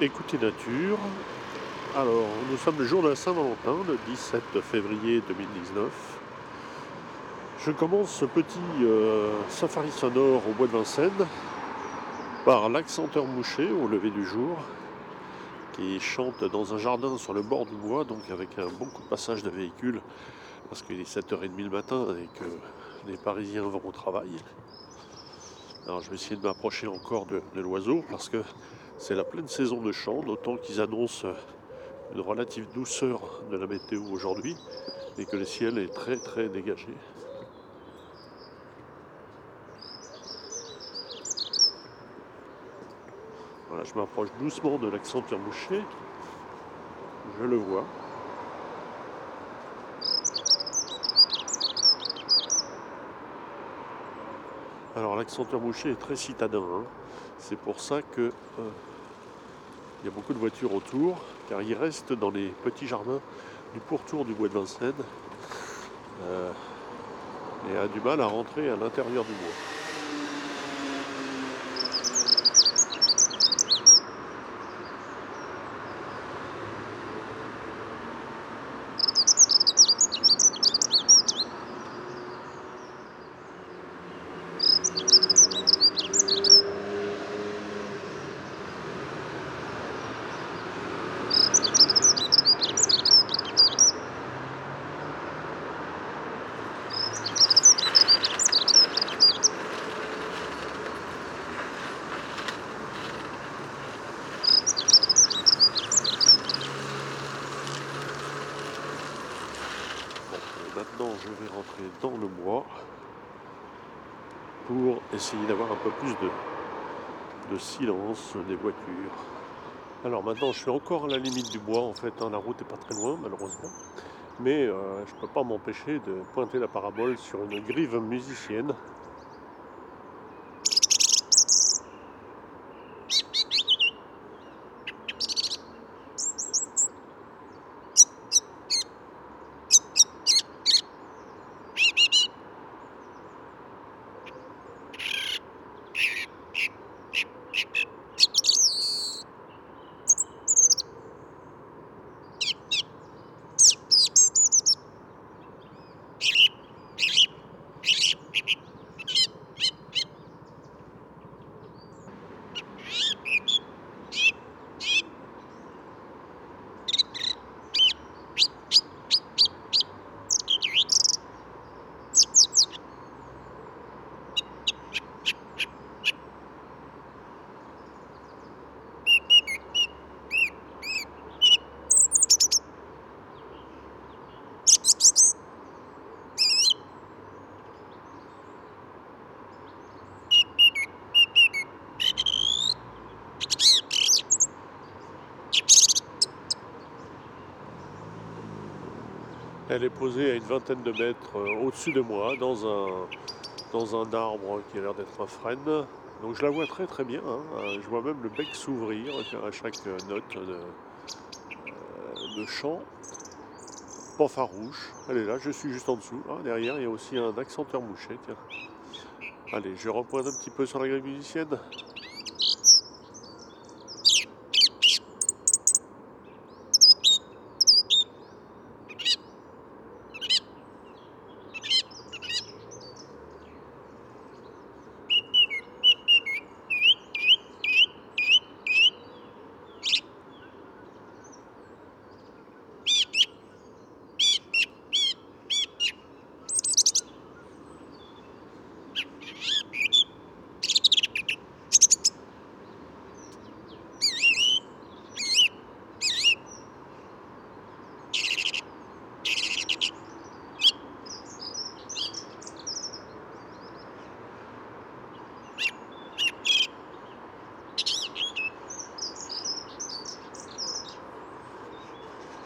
Écoutez Nature. Alors, nous sommes le jour de la Saint-Valentin, le 17 février 2019. Je commence ce petit euh, safari sonore au bois de Vincennes par l'accenteur mouché au lever du jour qui chante dans un jardin sur le bord du bois, donc avec un bon coup de passage de véhicules parce qu'il est 7h30 le matin et que les Parisiens vont au travail. Alors je vais essayer de m'approcher encore de, l'oiseau parce que c'est la pleine saison de chant, d'autant qu'ils annoncent une relative douceur de la météo aujourd'hui et que le ciel est très très dégagé. Voilà, je m'approche doucement de l'accenture mouché. Je le vois. Alors l'accenteur boucher est très citadin. Hein. C'est pour ça que euh, il y a beaucoup de voitures autour, car il reste dans les petits jardins du pourtour du bois de Vincennes euh, et a du mal à rentrer à l'intérieur du bois. maintenant je vais rentrer dans le bois pour essayer d'avoir un peu plus de, des voitures. Alors maintenant je suis encore à la limite du bois en fait, hein. la route n'est pas très loin malheureusement, mais euh, je ne peux pas m'empêcher de pointer la parabole sur une grive musicienne Elle est posée à une vingtaine de mètres euh, au-dessus de moi, dans un, dans un arbre qui a l'air d'être un frêne. Donc je la vois très très bien. Hein. Euh, je vois même le bec s'ouvrir à chaque note de, euh, chant. Pas farouche. Elle est là, je suis juste en dessous. Ah, derrière, il y a aussi un accenteur mouché. Allez, je repointe un petit peu sur la grille musicienne.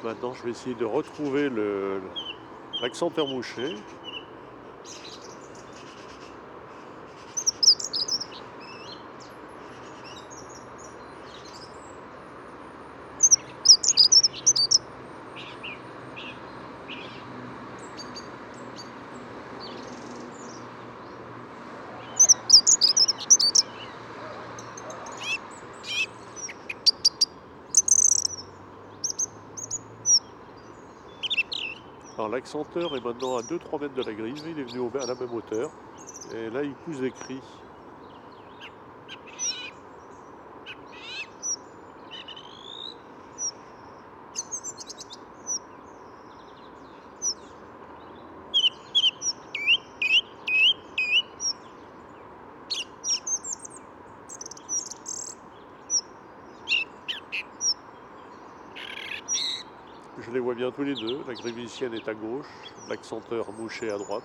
Maintenant, je vais essayer de retrouver l'accenteur mouché. Alors l'accenteur est maintenant à 2-3 mètres de la grille, il est venu à la même hauteur. Et là il pousse des cris. Tous les deux. La grévicienne est à gauche, l'accenteur mouché à droite.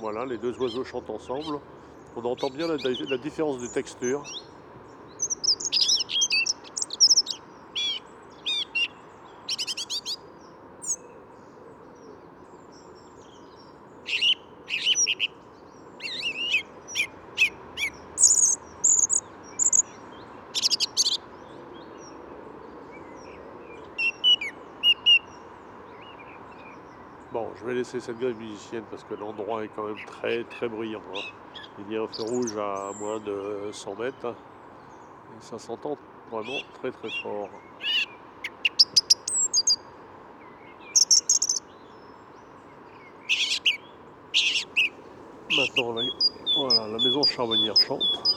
Voilà, les deux oiseaux chantent ensemble. On entend bien la, la différence de texture. Bon, je vais cette grève musicienne parce que l'endroit est quand même très très bruyant. hein. Il y a un feu rouge à moins de 100 mètres hein, et ça s'entend vraiment très très fort. Maintenant, voilà, la maison charbonnière chante.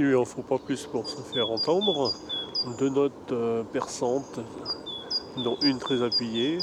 Il lui en faut pas plus pour se faire entendre. Deux notes euh, perçantes, dont une très appuyée.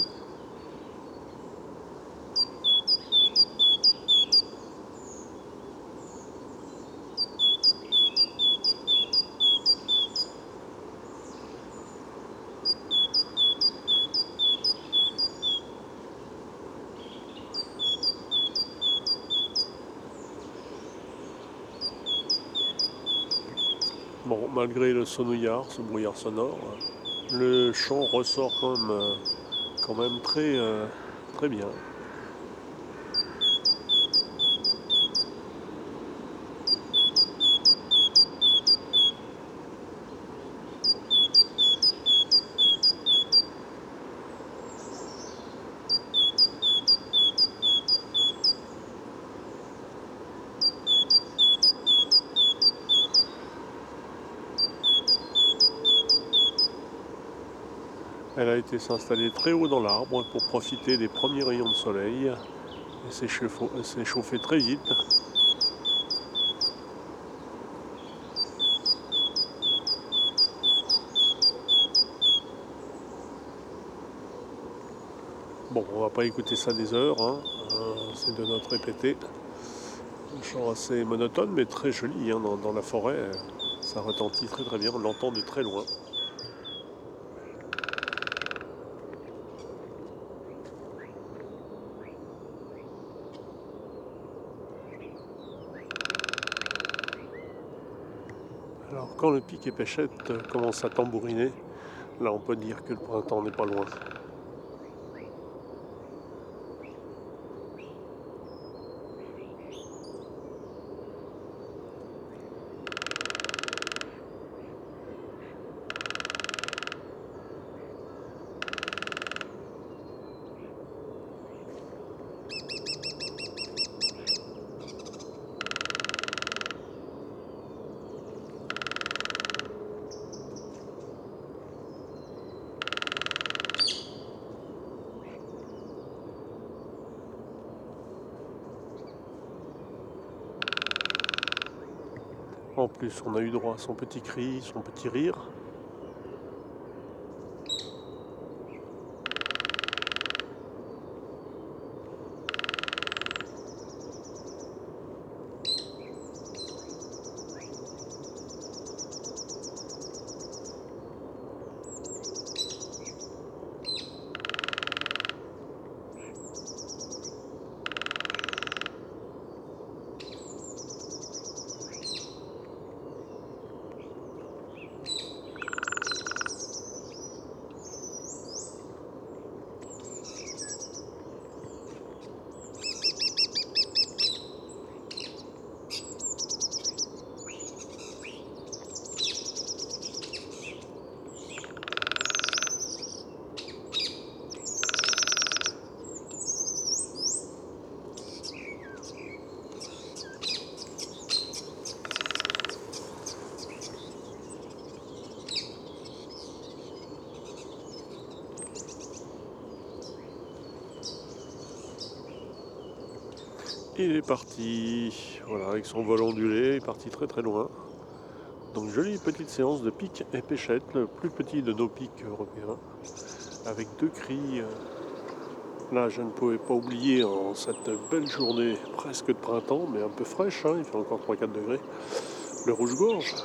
Malgré le sonouillard, ce brouillard sonore, le chant ressort quand même, euh, euh, très bien. Elle a été s'installer très haut dans l'arbre pour profiter des premiers rayons de soleil et s'est chauffé, s'est chauffé très vite. Bon, on va pas écouter ça des heures, hein. Euh, c'est de notre répété. Un chant assez monotone mais très joli hein, dans, dans la forêt. Ça retentit très très bien, on l'entend de très loin. Alors quand le pic et pêchette commence à tambouriner, là on peut dire que le printemps n'est pas loin. Plus, on a eu droit à son petit cri, son petit rire. Il est parti, voilà, avec son vol ondulé, il est parti très très loin. Donc jolie petite séance de pique et pêchette, le plus petit de nos pics européens, avec deux cris. Là, je ne pouvais pas oublier en cette belle journée presque de printemps, mais un peu fraîche, hein, il fait encore 3-4 degrés, le rouge-gorge.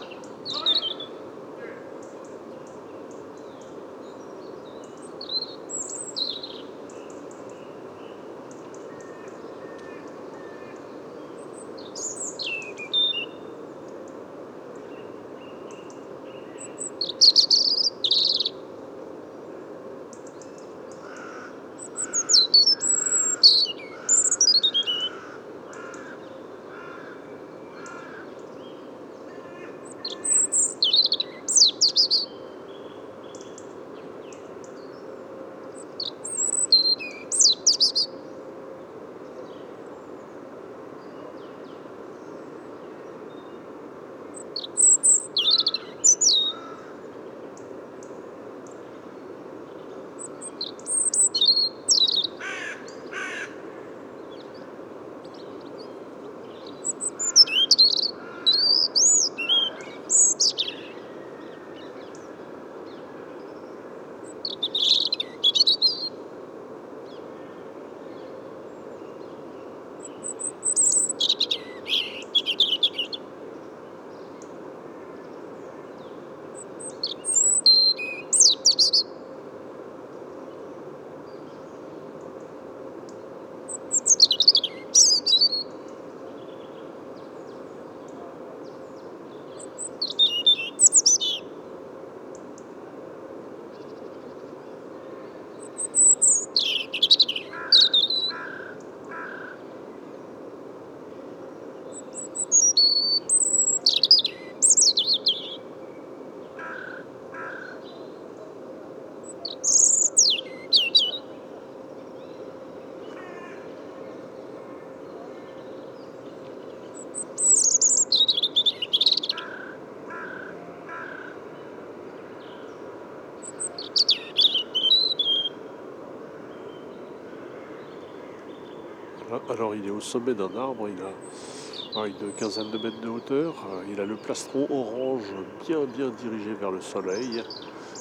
Sommet d'un arbre, il a une quinzaine de mètres de hauteur, il a le plastron orange bien bien dirigé vers le soleil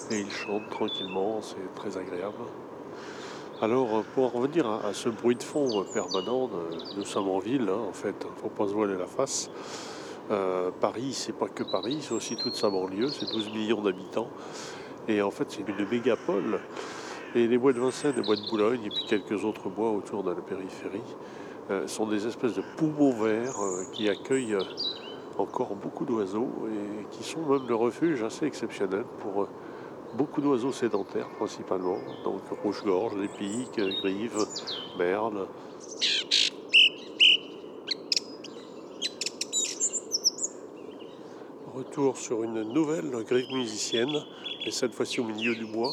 et il chante tranquillement, c'est très agréable. Alors pour en revenir à, ce bruit de fond permanent, nous sommes en ville hein, en fait, il ne faut pas se voiler la face. Euh, Paris, c'est pas que Paris, c'est aussi toute sa banlieue, c'est 12 millions d'habitants. Et en fait, c'est une mégapole et les bois de Vincennes, les bois de Boulogne et puis quelques autres bois autour de la périphérie sont des espèces de poumons verts euh, qui accueillent euh, encore beaucoup d'oiseaux et qui sont même le refuge assez exceptionnel pour beaucoup d'oiseaux sédentaires principalement, donc rouge-gorge, les piques, grives, merles. Retour sur une nouvelle grive musicienne, et cette fois-ci au milieu du bois.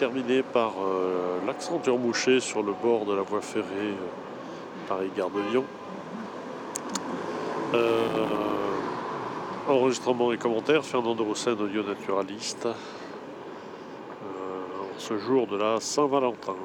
Terminé par euh, l'accent turmouché sur le bord de la voie ferrée euh, Paris-Gare de Lyon. Euh, enregistrement et commentaires, Fernando Rossen, audio naturaliste. ce jour de la Saint-Valentin.